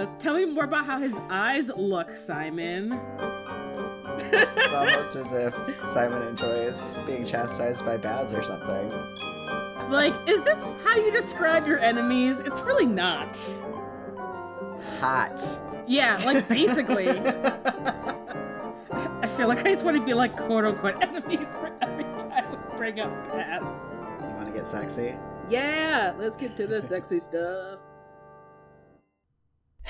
Uh, tell me more about how his eyes look, Simon. It's almost as if Simon enjoys being chastised by Baz or something. Like, is this how you describe your enemies? It's really not. Hot. Yeah, like basically. I feel like I just want to be like quote unquote enemies for every time we bring up Baz. You want to get sexy? Yeah, let's get to the sexy stuff.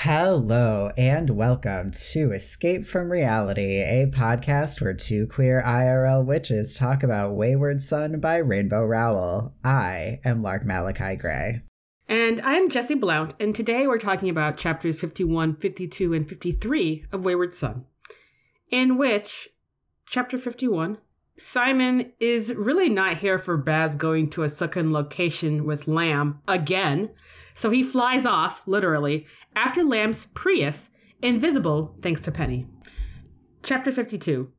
Hello and welcome to Escape from Reality, a podcast where two queer IRL witches talk about Wayward Son by Rainbow Rowell. I am Lark Malachi Gray. And I'm Jesse Blount, and today we're talking about chapters 51, 52, and 53 of Wayward Son, in which, chapter 51, Simon is really not here for Baz going to a second location with Lamb again, so he flies off, literally, after Lamb's Prius, invisible thanks to Penny. Chapter 52.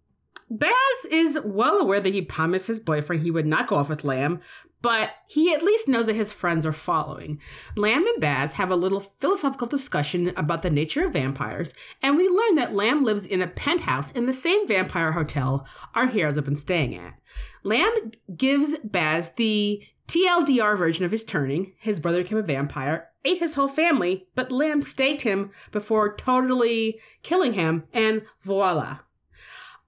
Baz is well aware that he promised his boyfriend he would not go off with Lamb, but he at least knows that his friends are following. Lamb and Baz have a little philosophical discussion about the nature of vampires, and we learn that Lamb lives in a penthouse in the same vampire hotel our heroes have been staying at. Lamb gives Baz the TLDR version of his turning. His brother became a vampire, ate his whole family, but Lamb staked him before totally killing him, and voila.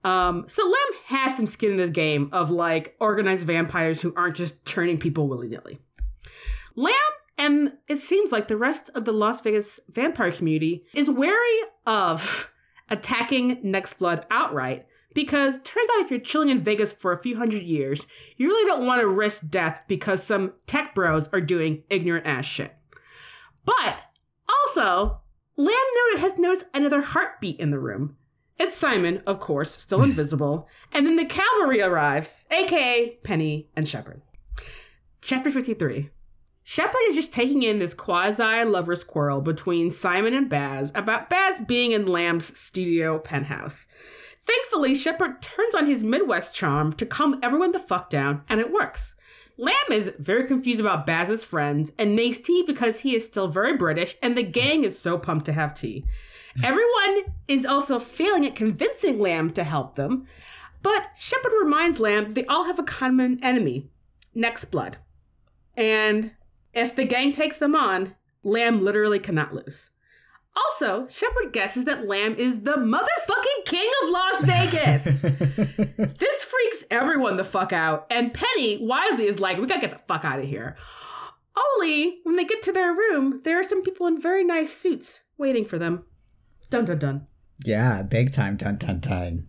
Um, so Lamb has some skin in this game of like organized vampires who aren't just turning people willy nilly. Lamb and it seems like the rest of the Las Vegas vampire community is wary of attacking Next Blood outright because turns out if you're chilling in Vegas for a few hundred years, you really don't want to risk death because some tech bros are doing ignorant ass shit. But also, Lamb has noticed another heartbeat in the room. It's Simon, of course, still invisible, and then the cavalry arrives, aka Penny and Shepard. Chapter 53. Shepard is just taking in this quasi lover's quarrel between Simon and Baz about Baz being in Lamb's studio penthouse. Thankfully, Shepard turns on his Midwest charm to calm everyone the fuck down, and it works. Lamb is very confused about Baz's friends and makes tea because he is still very British, and the gang is so pumped to have tea. Everyone is also failing at convincing Lamb to help them, but Shepard reminds Lamb they all have a common enemy Next Blood. And if the gang takes them on, Lamb literally cannot lose. Also, Shepard guesses that Lamb is the motherfucking king Vegas. this freaks everyone the fuck out, and Penny wisely is like, we gotta get the fuck out of here. Only when they get to their room, there are some people in very nice suits waiting for them. Dun dun dun. Yeah, big time dun dun dun.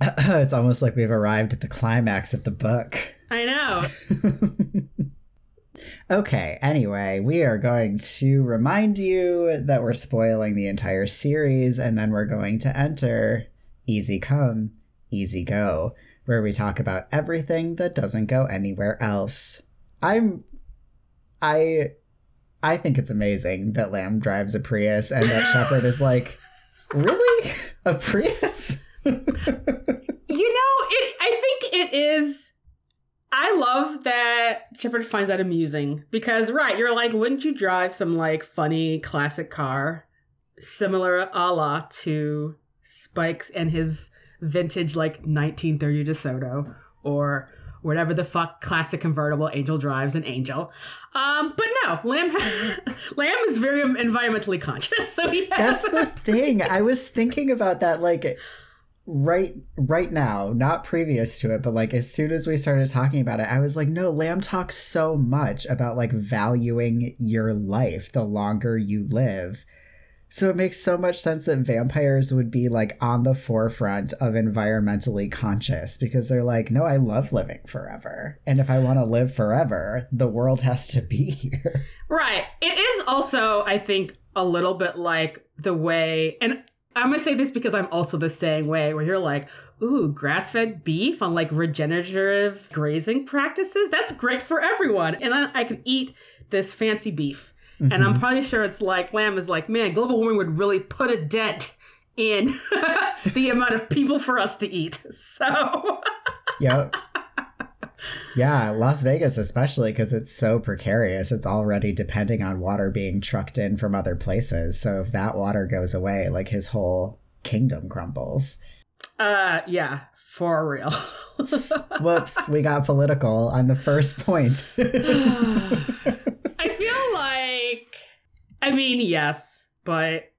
it's almost like we've arrived at the climax of the book. I know. Okay, anyway, we are going to remind you that we're spoiling the entire series, and then we're going to enter Easy Come, Easy Go, where we talk about everything that doesn't go anywhere else. I'm. I. I think it's amazing that Lamb drives a Prius and that Shepard is like, really? A Prius? you know, it I think it is I love that Shepard finds that amusing because, right, you're like, wouldn't you drive some like funny classic car similar a la to Spikes and his vintage like 1930 DeSoto or whatever the fuck classic convertible Angel drives an Angel. Um, but no, Lamb Lamb is very environmentally conscious, so he has- That's the thing. I was thinking about that like right right now not previous to it but like as soon as we started talking about it i was like no lamb talks so much about like valuing your life the longer you live so it makes so much sense that vampires would be like on the forefront of environmentally conscious because they're like no i love living forever and if i want to live forever the world has to be here right it is also i think a little bit like the way and I'm gonna say this because I'm also the same way where you're like, ooh, grass fed beef on like regenerative grazing practices. That's great for everyone. And then I can eat this fancy beef. Mm-hmm. And I'm mm-hmm. probably sure it's like, Lamb is like, man, global warming would really put a dent in the amount of people for us to eat. So, yep. Yeah, Las Vegas, especially because it's so precarious. It's already depending on water being trucked in from other places. So if that water goes away, like his whole kingdom crumbles. Uh, yeah, for real. Whoops, we got political on the first point. I feel like, I mean, yes, but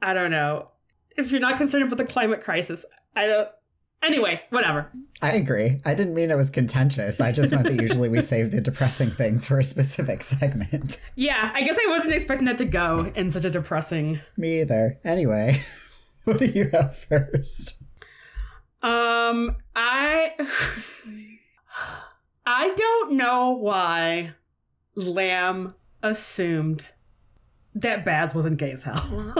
I don't know. If you're not concerned about the climate crisis, I don't. Anyway, whatever. I agree. I didn't mean it was contentious. I just meant that usually we save the depressing things for a specific segment. Yeah, I guess I wasn't expecting that to go in such a depressing. Me either. Anyway, what do you have first? Um, I. I don't know why Lamb assumed that Baz wasn't gay as hell. Mm-hmm.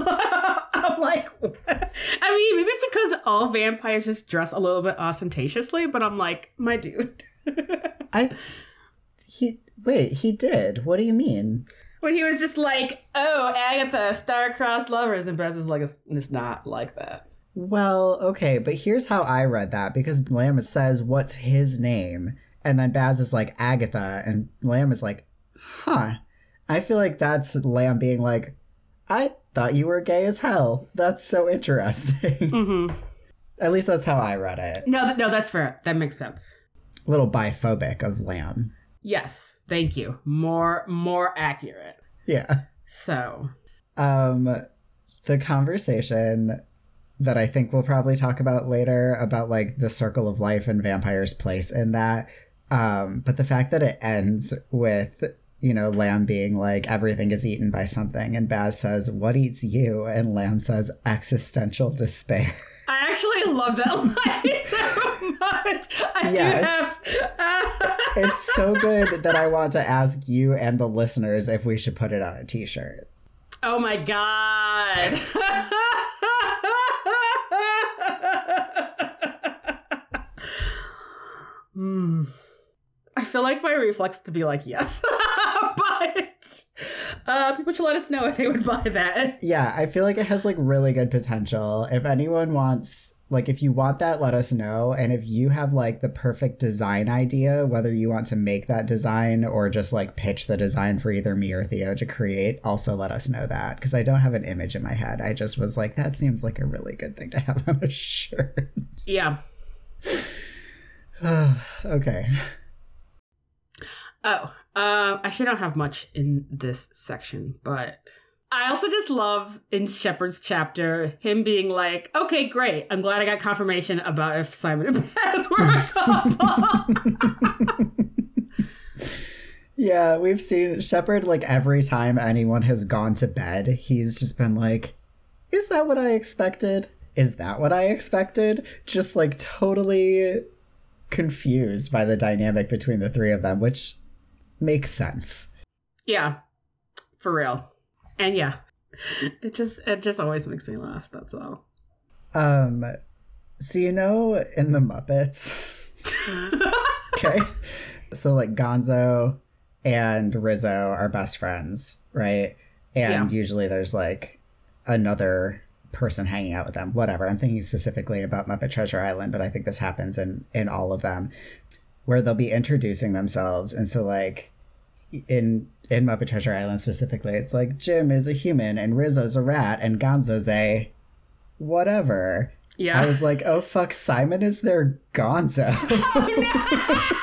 I'm like, what? I mean, maybe it's because all vampires just dress a little bit ostentatiously, but I'm like, my dude. I he wait, he did. What do you mean? when he was just like, oh, Agatha, star-crossed lovers, and Baz is like, it's, it's not like that. Well, okay, but here's how I read that because Lamb says, What's his name? And then Baz is like, Agatha. And Lamb is like, Huh. I feel like that's Lamb being like, I thought you were gay as hell. That's so interesting. Mm-hmm. At least that's how I read it. No, th- no, that's fair. That makes sense. A little biphobic of Lamb. Yes, thank you. More, more accurate. Yeah. So, Um, the conversation that I think we'll probably talk about later about like the circle of life and vampires' place in that. Um, but the fact that it ends with you know Lamb being like everything is eaten by something, and Baz says, "What eats you?" and Lamb says, "Existential despair." I actually love that line so much. I Yes. do have. it's so good that I want to ask you and the listeners if we should put it on a T-shirt. oh my god. Hmm. I feel like my reflex to be like yes, uh, people should let us know if they would buy that. Yeah, I feel like it has like really good potential. If anyone wants, like, if you want that, let us know. And if you have like the perfect design idea, whether you want to make that design or just like pitch the design for either me or Theo to create, also let us know that because I don't have an image in my head. I just was like, that seems like a really good thing to have on a shirt. Yeah. okay. Oh, Um, actually, I don't have much in this section, but I also just love in Shepard's chapter him being like, "Okay, great. I'm glad I got confirmation about if Simon and Baz were a couple." Yeah, we've seen Shepard like every time anyone has gone to bed, he's just been like, Is that what I expected? Is that what I expected? Just like totally confused by the dynamic between the three of them, which makes sense. yeah, for real. And yeah, it just it just always makes me laugh. That's all. Um, so you know, in the Muppets, okay, so like Gonzo and Rizzo are best friends, right? And usually there's like another person hanging out with them. Whatever. I'm thinking specifically about Muppet Treasure Island, but I think this happens in in all of them, where they'll be introducing themselves, and so like in in Muppet Treasure Island specifically, it's like Jim is a human and Rizzo's a rat and Gonzo's a whatever. Yeah. I was like, oh fuck, Simon is their Gonzo.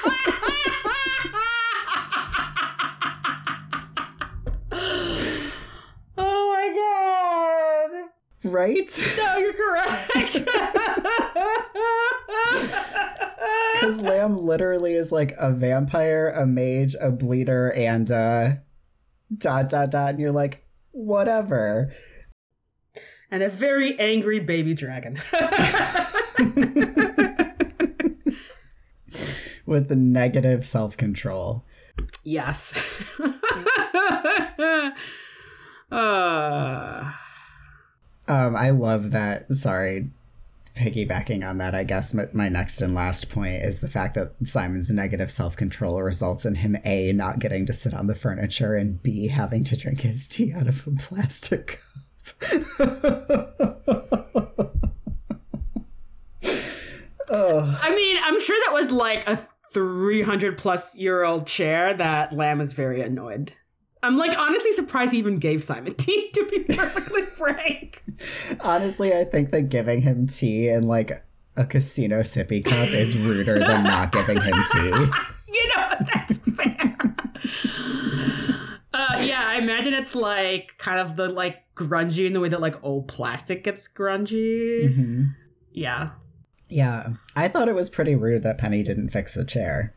Oh, oh my god. right? No, you're correct. Because Lamb literally is like a vampire, a mage, a bleeder, and uh dot dot dot, and you're like, whatever. and a very angry baby dragon. With the negative self control. yes. uh, Um, I love that. Sorry, piggybacking on that, I guess my, next and last point is the fact that Simon's negative self control results in him A, not getting to sit on the furniture, and B, having to drink his tea out of a plastic cup. oh, I mean, I'm sure that was like a 300 plus year old chair that Lamb is very annoyed. I'm like honestly surprised he even gave Simon tea, to be perfectly frank. Honestly, I think that giving him tea in like a casino sippy cup is ruder than not giving him tea. You know, that's fair. uh, yeah, I imagine it's like kind of the like grungy in the way that like old plastic gets grungy. hmm Yeah. Yeah, I thought it was pretty rude that Penny didn't fix the chair.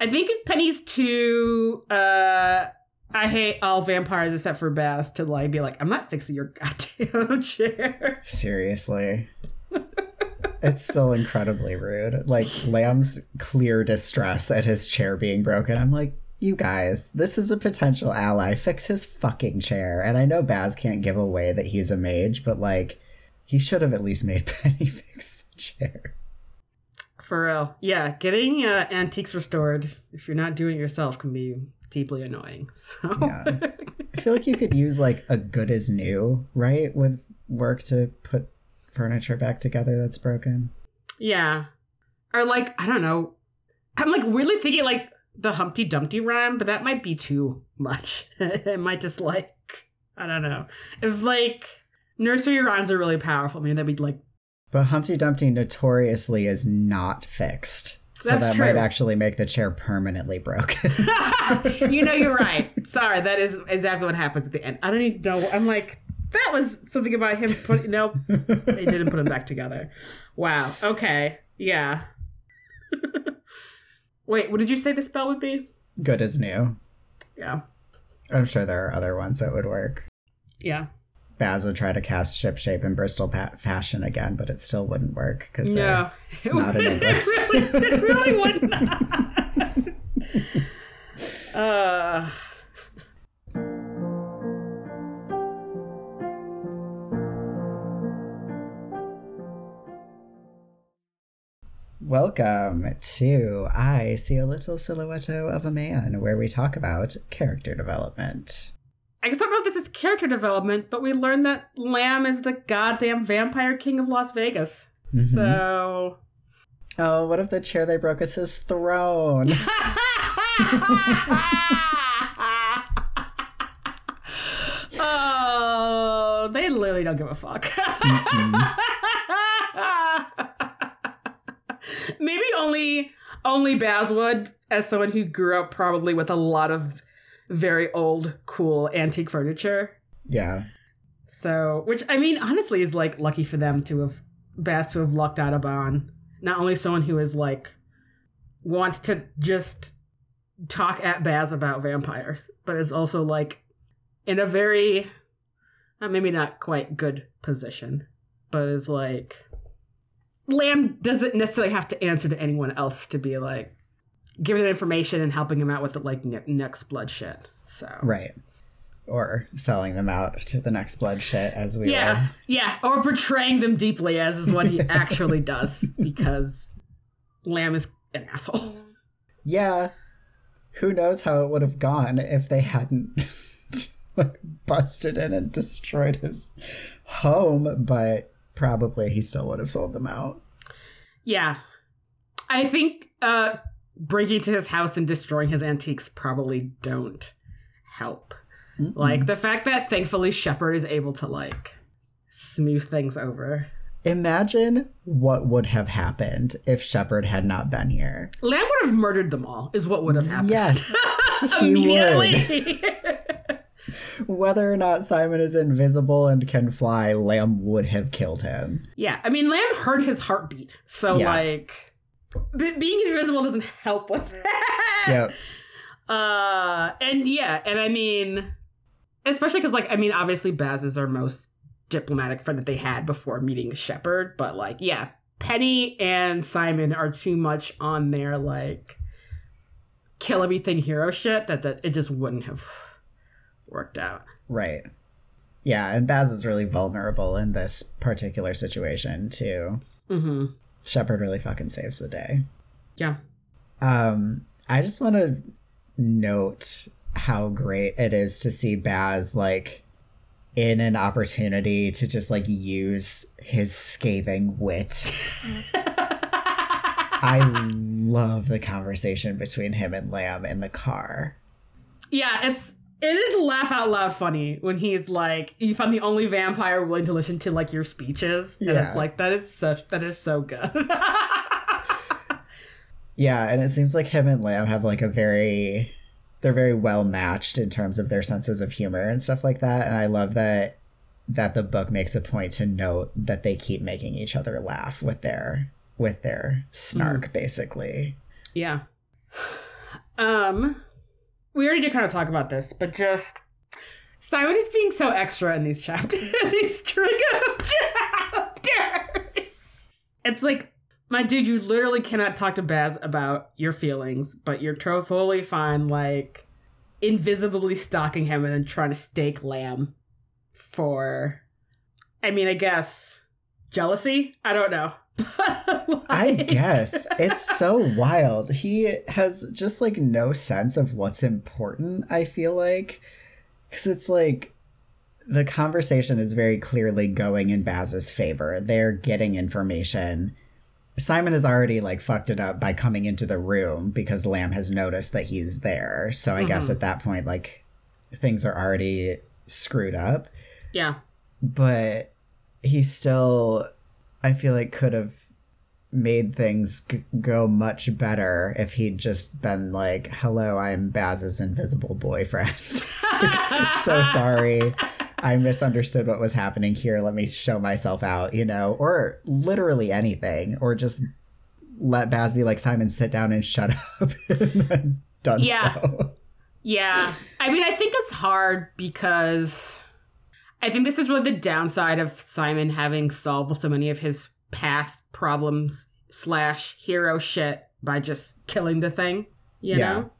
I think Penny's too uh I hate all vampires except for Bass to like be like, I'm not fixing your goddamn chair. Seriously. it's still incredibly rude. Like Lamb's clear distress at his chair being broken. I'm like, you guys, this is a potential ally. Fix his fucking chair. And I know Baz can't give away that he's a mage, but like, he should have at least made Penny fix the chair. For real. Yeah, getting uh, antiques restored if you're not doing it yourself can be deeply annoying. So Yeah. I feel like you could use like a good as new, right? Would work to put furniture back together that's broken. Yeah. Or like, I don't know. I'm like weirdly thinking like the Humpty Dumpty rhyme, but that might be too much. it might just like I don't know. If like nursery rhymes are really powerful, maybe that'd be like But Humpty Dumpty notoriously is not fixed. So That's that true. might actually make the chair permanently broken. you know you're right. Sorry, that is exactly what happens at the end. I don't even know. I'm like, that was something about him putting nope. They didn't put him back together. Wow. Okay. Yeah. Wait, what did you say the spell would be? good as new. Yeah. I'm sure there are other ones that would work. Yeah. Baz would try to cast ship shape in Bristol pa- fashion again, but it still wouldn't work because No. It, not would- it really, it really would not. uh, Welcome to I See a Little Silhouette of a Man, where we talk about character development. I guess I don't know if this is character development, but we learned that Lamb is the goddamn vampire king of Las Vegas. Mhm. So. Oh, what if the chair they broke is his throne? oh, they literally don't give a fuck. Maybe only only Baz would, as someone who grew up probably with a lot of very old, cool antique furniture. yeah. So, which I mean, honestly, is like lucky for them to have Baz to have lucked out upon. Not only someone who is like wants to just talk at Baz about vampires, but is also like in a very uh, maybe not quite good position, but is like Lamb doesn't necessarily have to answer to anyone else to be like giving them information and helping them out with the like ne- next bloodshed. So Right. Or selling them out to the next bloodshed as we yeah, are. yeah, or portraying them deeply as is what he actually does because Lamb is an asshole. Yeah. Who knows how it would have gone if they hadn't like busted in and destroyed his home, but probably he still would have sold them out. Yeah, I think uh, breaking into his house and destroying his antiques probably don't help. Mm-mm. Like the fact that thankfully Shepard is able to like smooth things over. Imagine what would have happened if Shepard had not been here. Lamb would have murdered them all. Is what would have happened. Yes, he would. Whether or not Simon is invisible and can fly, Lamb would have killed him. yeah, I mean Lamb heard his heartbeat, so Yeah. like b- being invisible doesn't help with that. Yep. Uh, and yeah, and I mean, especially because, like, I mean, obviously Baz is our most diplomatic friend that they had before meeting Shepard, but like, yeah, Penny and Simon are too much on their like kill everything hero shit that that it just wouldn't have worked out. Right. Yeah, and Baz is really vulnerable in this particular situation too. Mm-hmm. Shepard really fucking saves the day. Yeah. Um, I just want to note how great it is to see Baz like in an opportunity to just like use his scathing wit I love the conversation between him and Lamb in the car. Yeah, it's it is laugh out loud funny when he's like, "You found the only vampire willing to listen to like your speeches," and Yeah. it's like that is such that is so good. Yeah, and it seems like him and Lamb have like a very they're very well matched in terms of their senses of humor and stuff like that. And I love that that the book makes a point to note that they keep making each other laugh with their with their snark, basically. yeah. Um, we already did kind of talk about this, but just Simon is being so extra in these chapters, these string of chapters. It's like, my dude, you literally cannot talk to Baz about your feelings, but you're totally fine, like, invisibly stalking him and then trying to stake Lamb for, I mean, I guess, jealousy? I don't know. I guess it's so wild. He has just like no sense of what's important, I feel like. Cuz it's like the conversation is very clearly going in Baz's favor. They're getting information. Simon has already like fucked it up by coming into the room because Lamb has noticed that he's there. So I guess Mhm. at that point like things are already screwed up Yeah. but he still i feel like could have made things g- go much better if he'd just been like hello i'm baz's invisible boyfriend. So sorry. I misunderstood what was happening here. Let me show myself out you know or literally anything or just let baz be like simon sit down and shut up. And done Yeah. so. Yeah. I mean, I think it's hard because I think this is really the downside of Simon having solved so many of his past problems slash hero shit by just killing the thing. You Yeah. know?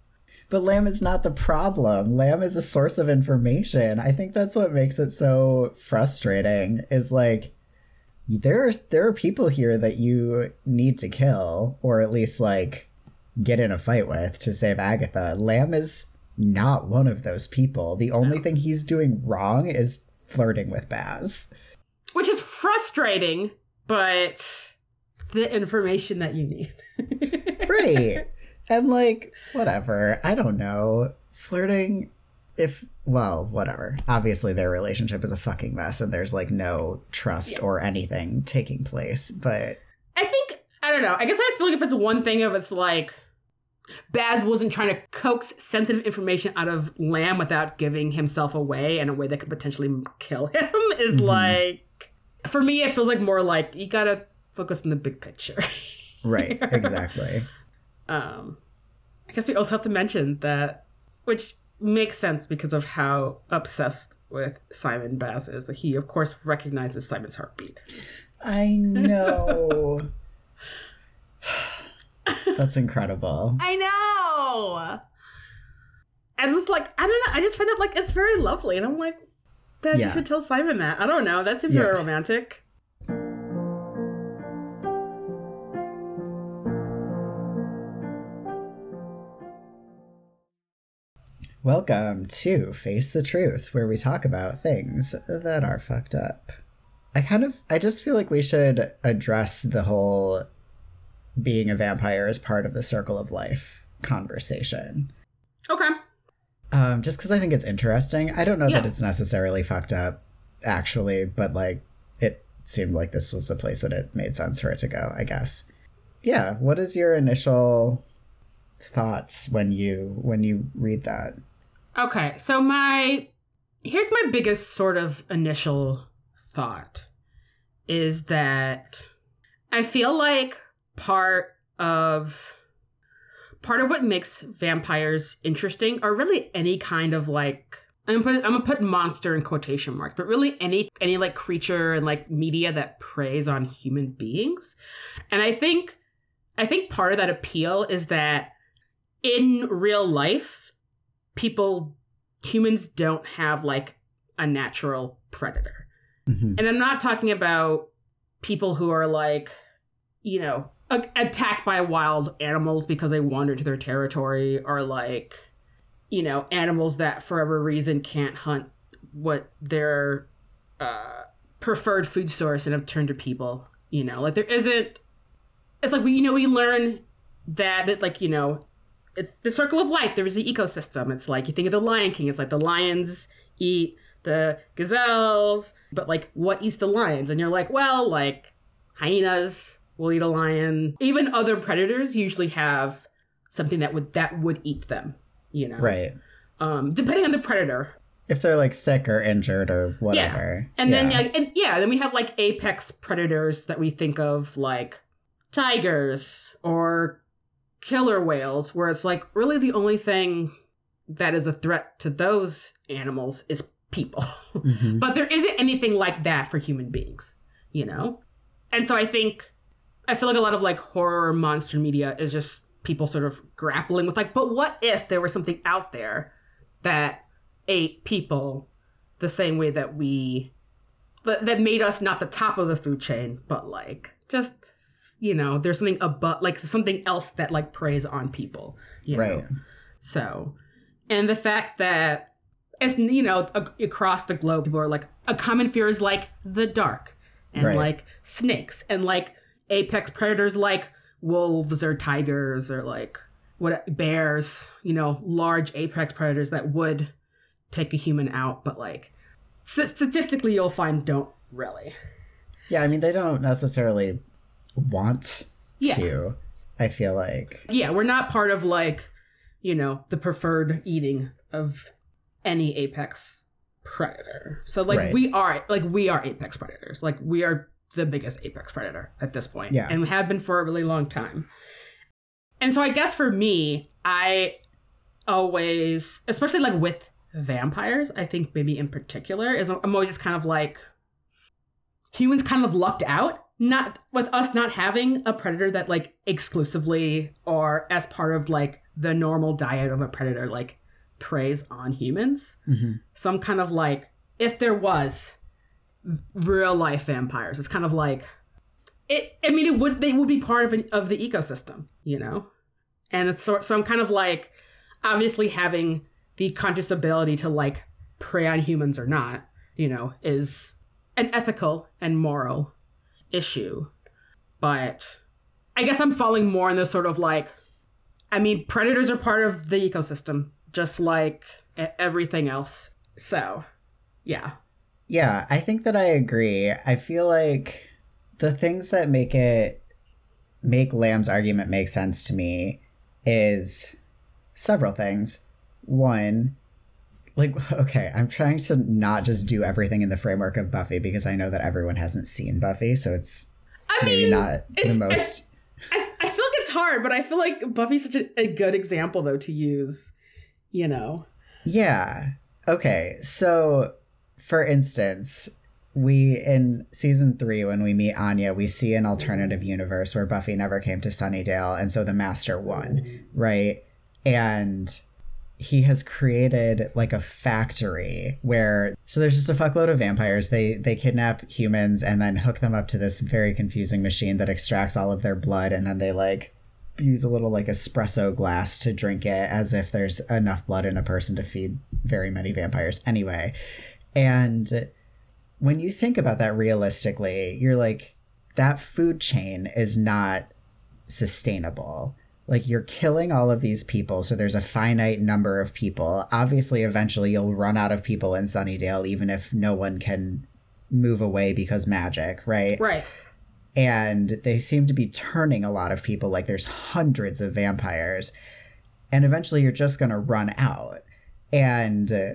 But Lamb is not the problem. Lamb is a source of information. I think that's what makes it so frustrating. Is like there are there are people here that you need to kill, or at least like get in a fight with to save Agatha. Lamb is not one of those people. The only thing he's doing wrong is flirting with Baz. Which is frustrating, but the information that you need. Right. and like, whatever. I don't know. Flirting, if, well, whatever. Obviously, their relationship is a fucking mess and there's like no trust or anything taking place. But I think I don't know. I guess I feel like if it's one thing if it's like Baz wasn't trying to coax sensitive information out of Lamb without giving himself away in a way that could potentially kill him is Mhm. like for me it feels like more like you gotta focus on the big picture. right, exactly. um I guess we also have to mention that which makes sense because of how obsessed with Simon Baz is that he of course recognizes Simon's heartbeat. I know. That's incredible. I know. And was like, I don't know. I just find it like it's very lovely, and I'm like, Bet Yeah. you should tell Simon that. I don't know. That seems Yeah. very romantic. Welcome to Face the Truth, where we talk about things that are fucked up. I kind of, I just feel like we should address the whole being a vampire as part of the circle of life conversation. Okay. Um, just because I think it's interesting. I don't know that it's necessarily fucked up, actually, but like it seemed like this was the place that it made sense for it to go. I guess. Yeah. What is your initial thoughts when you when you read that? Okay. So my here's my biggest sort of initial thought is that I feel like part of part of what makes vampires interesting or really any kind of like I'm gonna put I'm gonna put monster in quotation marks, but really any any like creature and like media that preys on human beings. And I think I think part of that appeal is that in real life, people humans don't have like a natural predator. Mhm. And I'm not talking about people who are like, you know, attacked by wild animals because they wander to their territory or like, you know, animals that for whatever reason can't hunt what their uh, preferred food source and have turned to people. You know, like there isn't it's like we you know we learn that it like you know it's the circle of life there's an ecosystem it's like you think of the lion king it's like the lions eat the gazelles but like what eats the lions and you're like well like hyenas will eat a lion even other predators usually have something that would that would eat them you know Right. um depending on the predator If they're like sick or injured or whatever. Yeah. and then Yeah. yeah, and yeah, then we have like apex predators that we think of like tigers or killer whales, where it's like really the only thing that is a threat to those animals is people. Mhm. but there isn't anything like that for human beings, you know? And so I think I feel like a lot of like horror monster media is just people sort of grappling with like, but what if there was something out there that ate people the same way that we that, that made us not the top of the food chain, but like just you know, there's something above like something else that like preys on people. You know? Right. So, and the fact that as you know a- across the globe, people are like a common fear is like the dark and Right. like snakes and like apex predators like wolves or tigers or like what bears. You know, large apex predators that would take a human out, but like statistically, you'll find don't really. Yeah, I mean they don't necessarily want Yeah. to. I feel like. Yeah, we're not part of like, you know, the preferred eating of any apex predator. So like Right. we are like we are apex predators. Like we are the biggest apex predator at this point. Yeah. And have been for a really long time. And so I guess for me, I always especially like with vampires, I think maybe in particular, is I'm always just kind of like humans kind of lucked out not with us not having a predator that like exclusively or as part of like the normal diet of a predator like preys on humans hmm some kind of like if there was real life vampires. It's kind of like it i mean it would they would be part of an, of the ecosystem you know? And it's so, so i'm kind of like obviously having the conscious ability to like prey on humans or not you know is an ethical and moral issue. But i guess i'm falling more in this sort of like i mean predators are part of the ecosystem just like everything else. So yeah Yeah, I think that I agree. I feel like the things that make it make Lamb's argument make sense to me is several things. One, like okay, I'm trying to not just do everything in the framework of Buffy because I know that everyone hasn't seen Buffy, so it's i maybe mean not the most I, I feel like it's hard but i feel like buffy's such a, a good example though to use you know Yeah. Okay. So, for instance, we in season three, when we meet Anya, we see an alternative universe where Buffy never came to Sunnydale, and so the Master won, right? And he has created like a factory where so there's just a fuckload of vampires they they kidnap humans and then hook them up to this very confusing machine that extracts all of their blood and then they like use a little like espresso glass to drink it as if there's enough blood in a person to feed very many vampires anyway and when you think about that realistically you're like that food chain is not sustainable. Like you're killing all of these people so there's a finite number of people. Obviously eventually you'll run out of people in sunnydale even if no one can move away because magic right? Right. And they seem to be turning a lot of people like there's hundreds of vampires. And eventually you're just going to run out. And uh,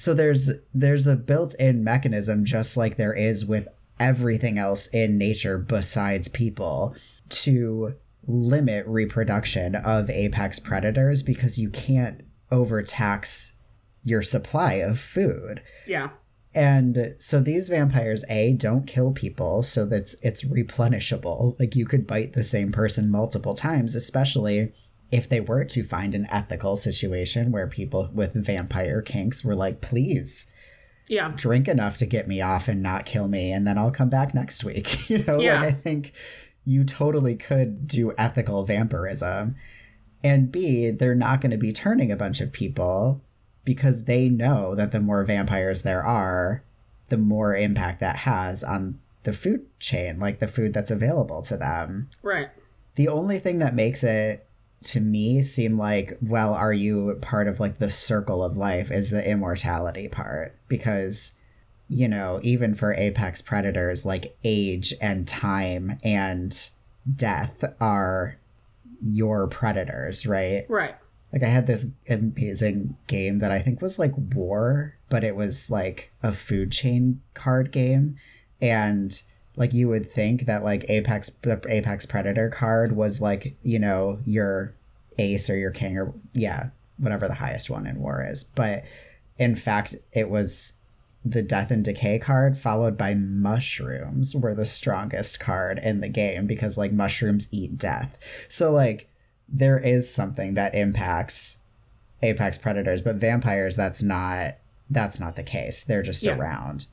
so there's there's a built-in mechanism just like there is with everything else in nature besides people to limit reproduction of apex predators because you can't overtax your supply of food yeah and so these vampires, A, don't kill people, so that's it's replenishable. Like you could bite the same person multiple times, especially if they were to find an ethical situation where people with vampire kinks were like, please yeah drink enough to get me off and not kill me, and then I'll come back next week. you know, Yeah. like I think you totally could do ethical vampirism. And B, they're not going to be turning a bunch of people because they know that the more vampires there are, the more impact that has on the food chain, like the food that's available to them. right the only thing that makes it to me seem like well are you part of like the circle of life is the immortality part? Because you know even for apex predators like age and time and death are your predators right? Right. like I had this amazing game that I think was like War, but it was like a food chain card game, and like you would think that like Apex the Apex Predator card was like you know your ace or your king or yeah whatever the highest one in War is, but in fact it was the Death and Decay card followed by mushrooms were the strongest card in the game because like mushrooms eat death. So like there is something that impacts apex predators but vampires that's not that's not the case they're just Yeah. around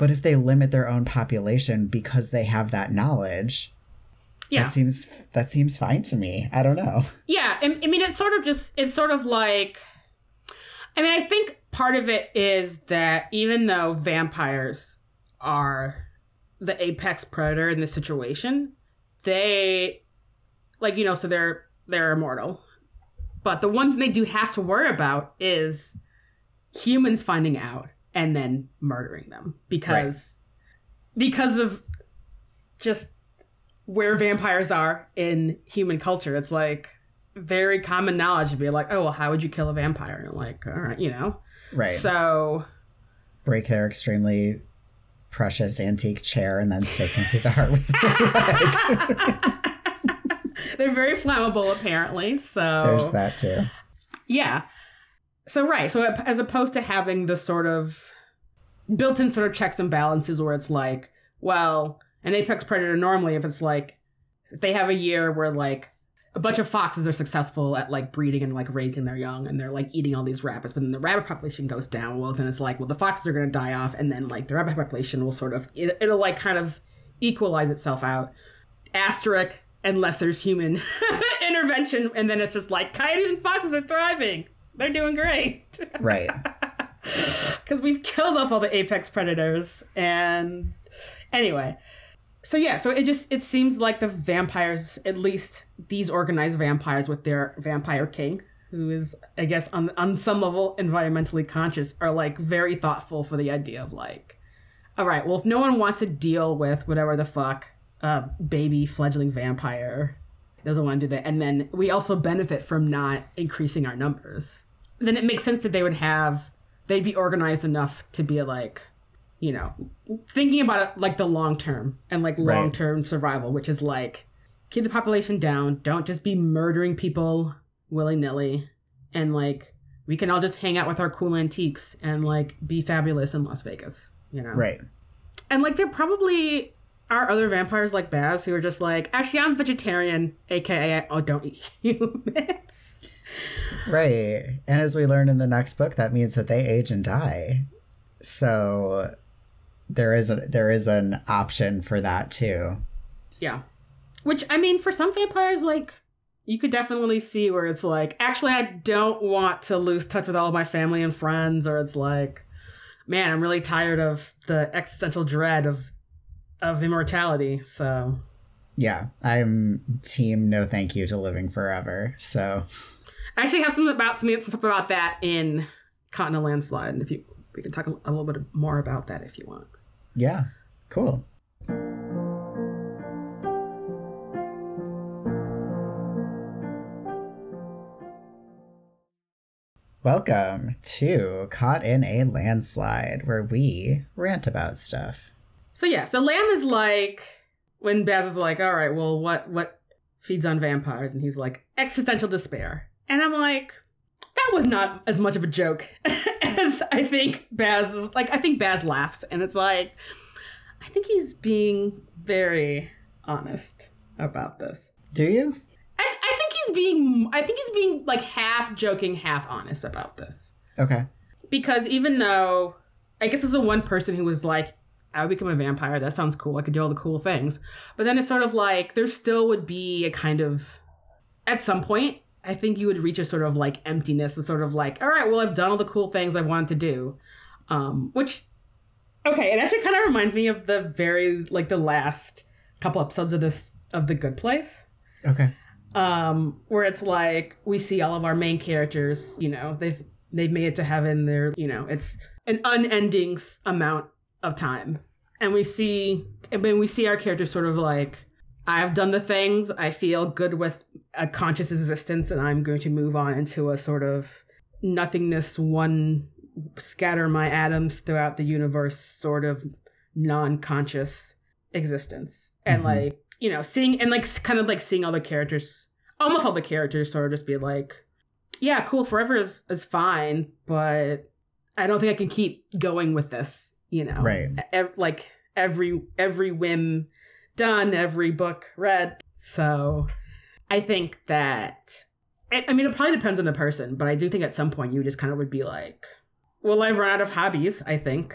but if they limit their own population because they have that knowledge Yeah. that seems that seems fine to me i don't know Yeah, I, I mean, it's sort of just, it's sort of like, I mean, I think part of it is that even though vampires are the apex predator in this situation, they, like, you know, so they're, they're immortal. But the one thing they do have to worry about is humans finding out and then murdering them because, because of just where vampires are in human culture. It's like very common knowledge to be like, oh, well, how would you kill a vampire? And like, all right, you know. right So break their extremely precious antique chair and then stake them through the heart with their leg. they're very flammable, apparently. So there's that too Yeah. So right. So as opposed to having the sort of built-in sort of checks and balances where it's like, well, an apex predator normally if it's like if they have a year where like a bunch of foxes are successful at like breeding and like raising their young and they're like eating all these rabbits but then the rabbit population goes down well then it's like well the foxes are going to die off and then like the rabbit population will sort of it, it'll like kind of equalize itself out asterisk unless there's human intervention and then it's just like coyotes and foxes are thriving they're doing great. Right. Because we've killed off all the apex predators and anyway. So yeah so it just it seems like the vampires at least these organized vampires with their vampire king who is i guess on on some level environmentally conscious are like very thoughtful for the idea of like all right well if no one wants to deal with whatever the fuck uh baby fledgling vampire doesn't want to do that and then we also benefit from not increasing our numbers then it makes sense that they would have they'd be organized enough to be like you know thinking about it like the long term and like Right. long term survival which is like keep the population down don't just be murdering people willy-nilly and like we can all just hang out with our cool antiques and like be fabulous in las vegas you know right and like there probably are other vampires like Baz who are just like, actually, I'm vegetarian, aka oh, don't eat humans. Right. And as we learn in the next book, that means that they age and die. So there is a there is an option for that too. yeah, which I mean, for some vampires, like you could definitely see where it's like, actually, I don't want to lose touch with all of my family and friends, or it's like, man, I'm really tired of the existential dread of of immortality. So Yeah, I'm team no thank you to living forever. So I actually have something about some stuff about that in Continental Landslide, and if you we can talk a, a little bit more about that if you want. yeah, cool. Welcome to Caught in a Landslide, where we rant about stuff. So yeah, so Lamb is like when Baz is like, all right, well, what what feeds on vampires? And he's like, existential despair. And I'm like, that was not as much of a joke as I think Baz is like. I think Baz laughs, and it's like, I think he's being very honest about this. Do you? I, I think he's being, I think he's being like half joking, half honest about this Okay. because even though I guess as the one person who was like, I would become a vampire, that sounds cool. I could do all the cool things. But then it's sort of like there still would be a kind of at some point, I think you would reach a sort of like emptiness, a sort of like, all right, well, I've done all the cool things I wanted to do. Um, which okay, it actually kind of reminds me of the very like the last couple episodes of this of the good place. Okay. um, where it's like we see all of our main characters. You know, they've they've made it to heaven. They're you know, it's an unending amount of time, and we see and when we see our characters sort of like. I've done the things. I feel good with a conscious existence, and I'm going to move on into a sort of nothingness, one scatter my atoms throughout the universe, sort of non-conscious existence, and Mhm. like you know, seeing and like kind of like seeing all the characters, almost all the characters, sort of just be like, yeah, cool, forever is is fine, but I don't think I can keep going with this, you know, Right. ev- like every every whim done, every book read. So I think that I mean it probably depends on the person, but I do think at some point you just kind of would be like, well, I've run out of hobbies, I think.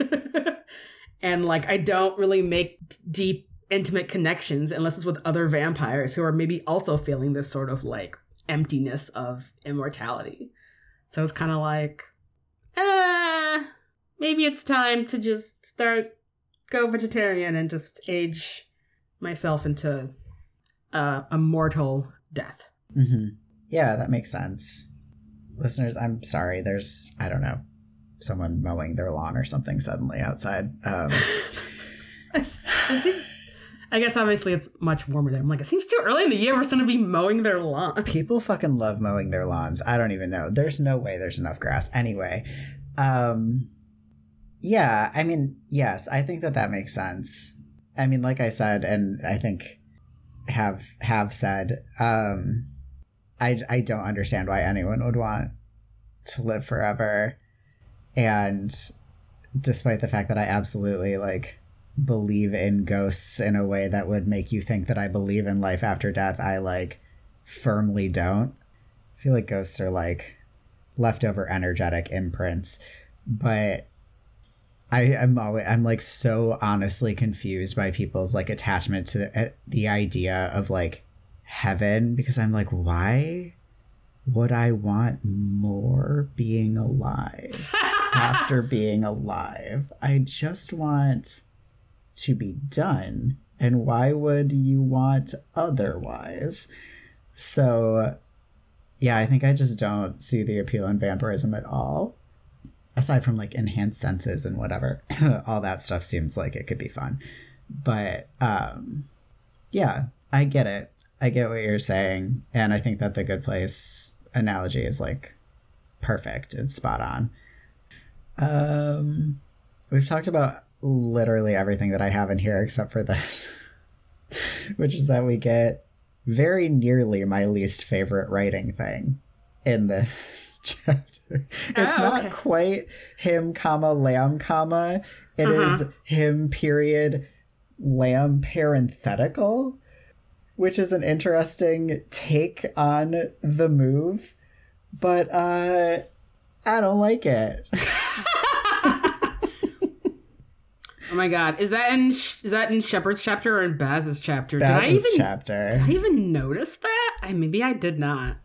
and like I don't really make deep intimate connections unless it's with other vampires who are maybe also feeling this sort of like emptiness of immortality. So it's kind of like uh maybe it's time to just start go vegetarian and just age myself into uh, a mortal death. hmm Yeah, that makes sense. Listeners, I'm sorry. There's, I don't know, someone mowing their lawn or something suddenly outside. Um, it seems, I guess obviously it's much warmer there. I'm like, it seems too early in the year for someone to be mowing their lawn. people fucking love mowing their lawns. I don't even know. There's no way there's enough grass. Anyway, um, yeah, I mean, yes, I think that that makes sense. I mean, like I said, and I think have have said, um, I I don't understand why anyone would want to live forever, and despite the fact that I absolutely like believe in ghosts in a way that would make you think that I believe in life after death, I like firmly don't. I feel like ghosts are like leftover energetic imprints, but I am always I'm like so honestly confused by people's like attachment to the, eh, the idea of like heaven because I'm like why would I want more being alive after being alive? I just want to be done. And why would you want otherwise? So, yeah, I think I just don't see the appeal in vampirism at all. Aside from like enhanced senses and whatever, all that stuff seems like it could be fun. But um, yeah, I get it. I get what you're saying. And I think that the good place analogy is like perfect. It's spot on. Um, we've talked about literally everything that I have in here except for this, which is that we get very nearly my least favorite writing thing in this chapter. It's Oh, not quite him, comma, lamb, comma. It is Uh-huh. him, period, lamb, parenthetical, which is an interesting take on the move. But uh I don't like it. Oh my god, is that in is that in Shepard's chapter or in Baz's chapter? did I Baz's even chapter. did I even notice that? I maybe I did not.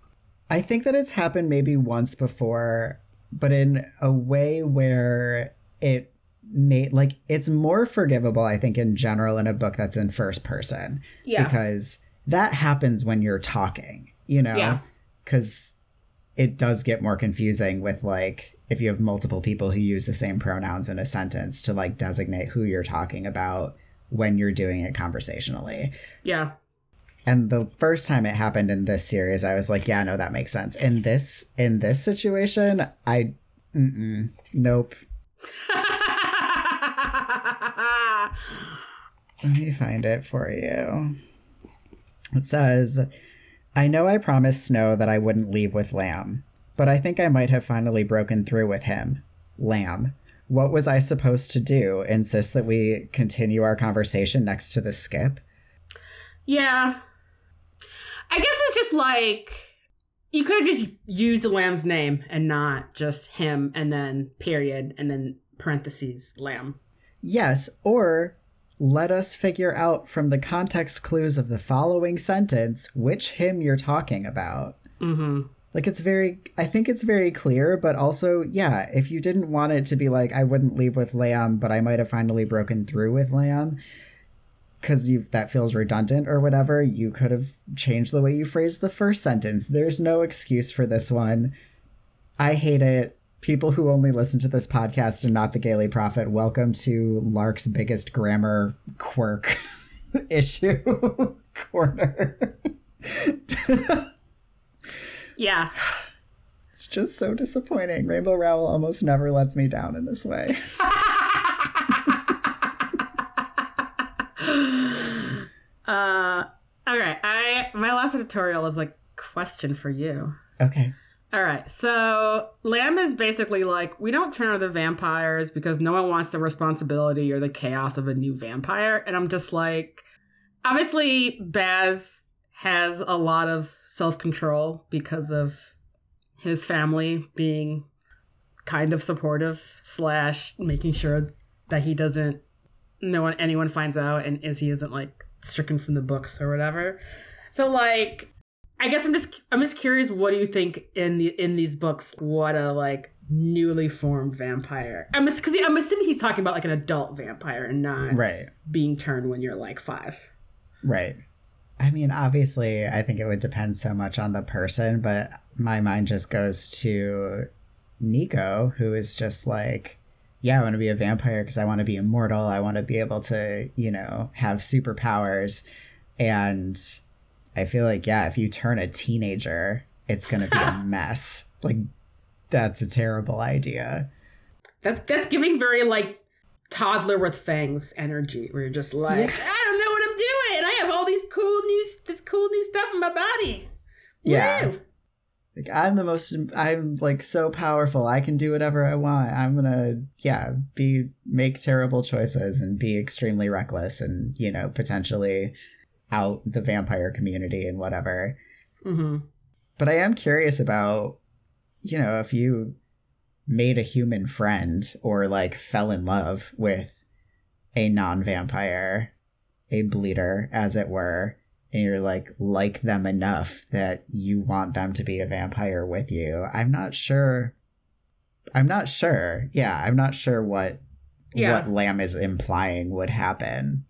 I think that it's happened maybe once before, but in a way where it made like it's more forgivable, I think, in general in a book that's in first person. Yeah. Because that happens when you're talking, you know? Yeah. Because it does get more confusing with like if you have multiple people who use the same pronouns in a sentence to like designate who you're talking about when you're doing it conversationally. yeah. And the first time it happened in this series, I was like, yeah, no, that makes sense. In this in this situation, I mm-mm, nope. Let me find it for you. It says, I know I promised Snow that I wouldn't leave with Lamb, but I think I might have finally broken through with him. Lamb. What was I supposed to do? Insist that we continue our conversation next to the skip? yeah. I guess it's just like you could have just used lamb's name and not just him and then period and then parentheses lamb. Yes, or let us figure out from the context clues of the following sentence which him you're talking about. Mm-hmm. Like it's very I think it's very clear, but also, yeah, if you didn't want it to be like I wouldn't leave with Lamb, but I might have finally broken through with Lamb, because you that feels redundant or whatever, you could have changed the way you phrased the first sentence. There's no excuse for this one. I hate it. People who only listen to this podcast and not the Gayly Prophet, welcome to Lark's biggest grammar quirk issue corner. Yeah. It's just so disappointing. Rainbow Rowell almost never lets me down in this way. uh, okay. I my last editorial is like question for you. Okay. All right. So Lamb is basically like, we don't turn other vampires because no one wants the responsibility or the chaos of a new vampire. And I'm just like, obviously, Baz has a lot of self control because of his family being kind of supportive slash making sure that he doesn't no one anyone finds out and is he isn't like stricken from the books or whatever. So like I guess I'm just I'm just curious what do you think in the in these books what a like newly formed vampire. I'm because I'm assuming he's talking about like an adult vampire and not Right. being turned when you're like 5. Right. I mean, obviously, I think it would depend so much on the person, but my mind just goes to Nico, who is just like, yeah, I want to be a vampire because I want to be immortal. I want to be able to, you know, have superpowers. And I feel like, yeah, if you turn a teenager, it's going to be a mess. Like, that's a terrible idea. That's that's giving very like toddler with fangs energy where you're just like, Yeah. I don't know what I'm doing. I have all these cool new this cool new stuff in my body. Yeah. Woo! Like I'm the most I'm like so powerful. I can do whatever I want. I'm to yeah, be make terrible choices and be extremely reckless and, you know, potentially out the vampire community and whatever. Mhm. But I am curious about you know, if you made a human friend or like fell in love with a non-vampire, a bleeder as it were, and you're like like them enough that you want them to be a vampire with you. I'm not sure I'm not sure. Yeah, I'm not sure what Yeah. what Lamb is implying would happen.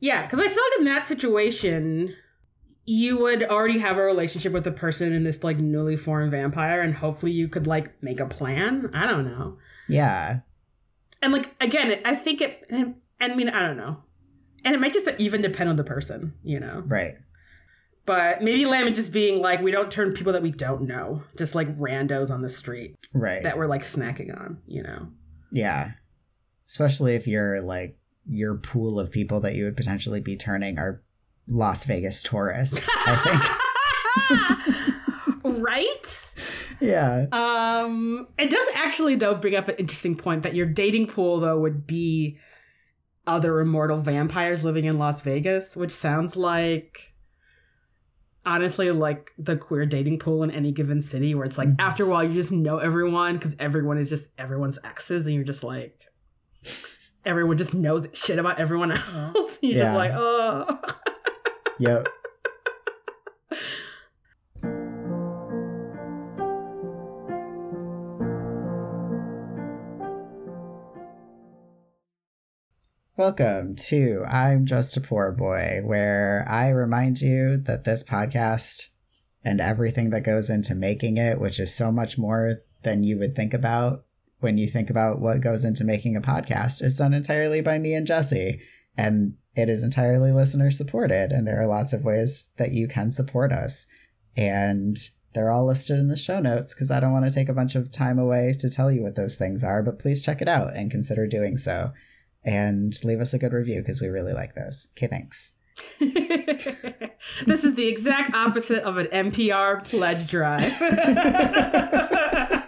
Yeah, because I feel like in that situation, you would already have a relationship with the person in this like newly formed vampire, and hopefully you could like make a plan. I don't know. Yeah. And like again, I think it. and- I mean, I don't know. And it might just even depend on the person, you know. Right. But maybe Lamb is just being like, we don't turn people that we don't know, just like randos on the street Right. that we're like snacking on, you know. Yeah. Especially if you're like your pool of people that you would potentially be turning are Las Vegas tourists, I think. right? yeah. Um, it does actually though bring up an interesting point that your dating pool though would be other immortal vampires living in Las Vegas, which sounds like honestly like the queer dating pool in any given city where it's like Mhm. after a while you just know everyone because everyone is just everyone's exes and you're just like everyone just knows shit about everyone else. you're just like, oh Yep. Welcome to I'm Just a Poor Boy, where I remind you that this podcast and everything that goes into making it, which is so much more than you would think about when you think about what goes into making a podcast, is done entirely by me and Jesse. And it is entirely listener supported. And there are lots of ways that you can support us. And they're all listed in the show notes because I don't want to take a bunch of time away to tell you what those things are, but please check it out and consider doing so. And leave us a good review because we really like those. Okay, thanks. this is the exact opposite of an NPR pledge drive.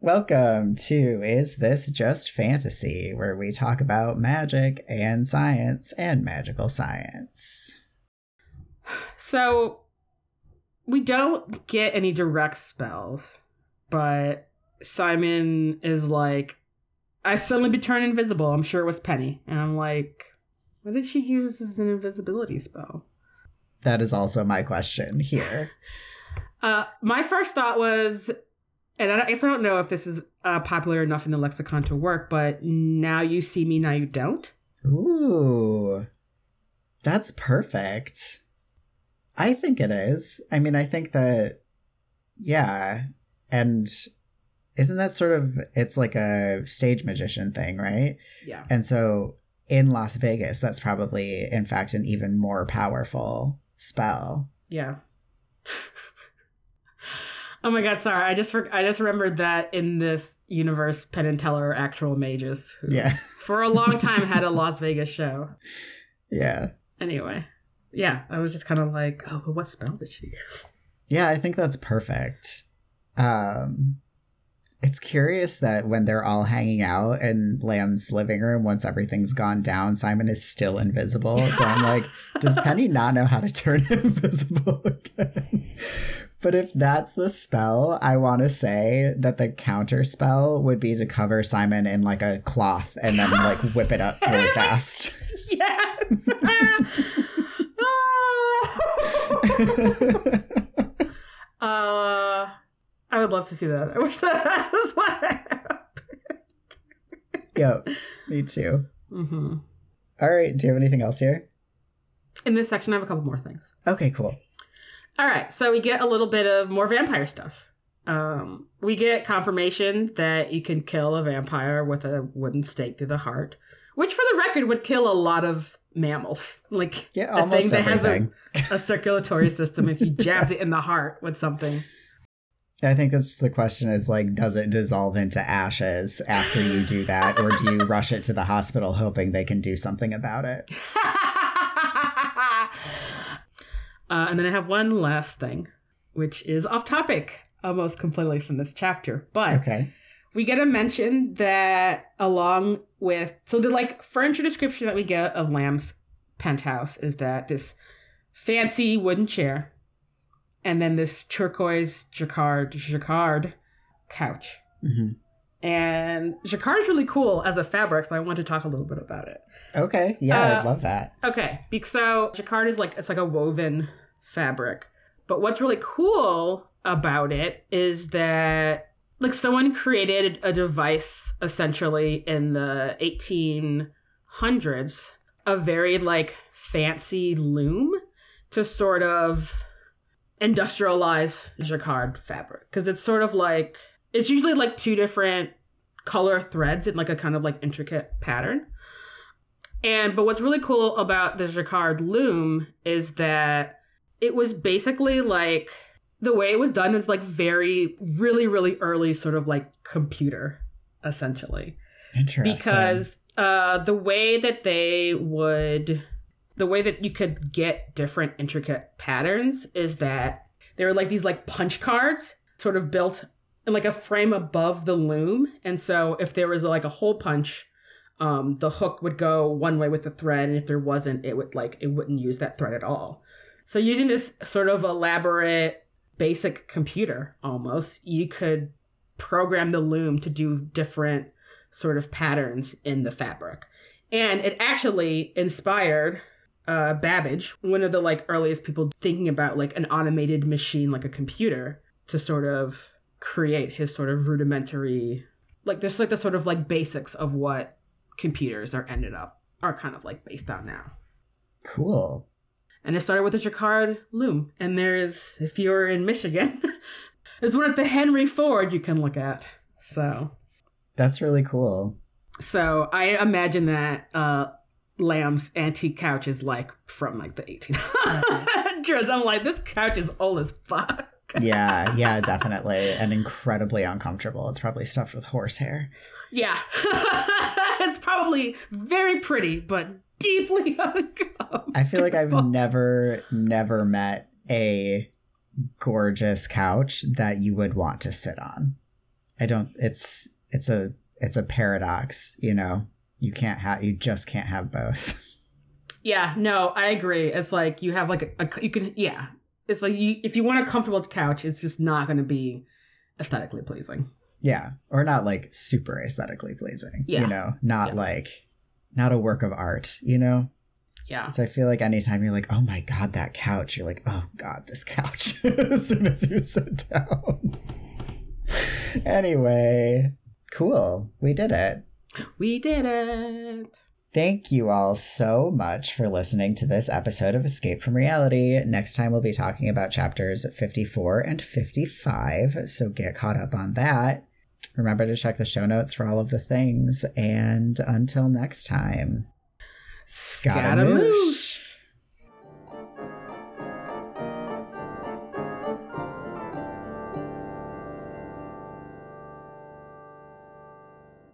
Welcome to Is This Just Fantasy, where we talk about magic and science and magical science. So, we don't get any direct spells, but Simon is like, I suddenly be turned invisible. I'm sure it was Penny. And I'm like, what did she use as an invisibility spell? That is also my question here. Uh, my first thought was, and I, guess I don't know if this is uh, popular enough in the lexicon to work, but now you see me, now you don't. Ooh, that's perfect. I think it is. I mean, I think that, yeah. And isn't that sort of, it's like a stage magician thing, right? Yeah. And so in Las Vegas, that's probably, in fact, an even more powerful spell. Yeah. oh my god, sorry. I just for- I just remembered that in this universe, Penn and Teller are actual mages. Who Yeah. For a long time had a Las Vegas show. Yeah. Anyway, yeah, I was just kind of like, oh, but what spell did she use? Yeah, I think that's perfect. Um it's curious that when they're all hanging out in Lamb's living room, once everything's gone down, Simon is still invisible. So I'm like, does Penny not know how to turn invisible again? But if that's the spell, I want to say that the counter spell would be to cover Simon in like a cloth and then like whip it up really fast. Yes. uh, I would love to see that. I wish that was what happened. yep, me too. hmm All right, do you have anything else here? In this section, I have a couple more things. Okay, cool. All right, so we get a little bit of more vampire stuff. Um, we get confirmation that you can kill a vampire with a wooden stake through the heart, which, for the record, would kill a lot of mammals. Like Yeah, a almost thing that has a, everything. a circulatory system if you jabbed it in the heart with something. I think that's the question is like, does it dissolve into ashes after you do that, or do you rush it to the hospital hoping they can do something about it? uh, and then I have one last thing, which is off topic almost completely from this chapter. But Okay. We get a mention that along with so the like furniture description that we get of Lamb's penthouse is that this fancy wooden chair and then this turquoise jacquard jacquard couch. hmm And jacquard is really cool as a fabric, so I want to talk a little bit about it. Okay. Yeah, Uh, I'd love that. Okay, because so jacquard is like it's like a woven fabric. But what's really cool about it is that like someone created a device essentially in the 1800s, a very like fancy loom to sort of industrialize jacquard fabric because it's sort of like it's usually like two different color threads in like a kind of like intricate pattern. And but what's really cool about the jacquard loom is that it was basically like the way it was done is like very really really early sort of like computer essentially. Interesting. because uh the way that they would the way that you could get different intricate patterns is that they were like these like punch cards sort of built in like a frame above the loom. And so if there was like a hole punch um the hook would go one way with the thread. And if there wasn't it would like it wouldn't use that thread at all. So using this sort of elaborate basic computer almost. You could program the loom to do different sort of patterns in the fabric. And it actually inspired uh, babbage one of the like earliest people thinking about like an automated machine like a computer to sort of create his sort of rudimentary like this like the sort of like basics of what computers are ended up are kind of like based on now. Cool. And it started with a jacquard loom. And there's, if you're in Michigan, there's one at the Henry Ford you can look at. So, That's really cool. so I imagine that uh, Lamb's antique couch is like from like the 1800s. I'm like, this couch is old as fuck. Yeah, yeah, definitely. And incredibly uncomfortable. It's probably stuffed with horsehair. Yeah, it's probably very pretty, but deeply uncomfortable. I feel like I've never, never met a gorgeous couch that you would want to sit on. I don't it's it's a it's a paradox, you know. You can't have you just can't have both. Yeah, no, I agree. It's like you have like a, a you can yeah. It's like you if you want a comfortable couch, it's just not going to be aesthetically pleasing. yeah. Or not like super aesthetically pleasing. Yeah. You know, not Yeah. like not a work of art, you know? Yeah. So I feel like anytime you're like, oh my god, that couch, you're like, oh god, this couch. as soon as you sit down. anyway, cool. We did it. We did it. Thank you all so much for listening to this episode of Escape from Reality. Next time, we'll be talking about chapters 54 and 55, so get caught up on that. Remember to check the show notes for all of the things, and until next time, Scaramouche.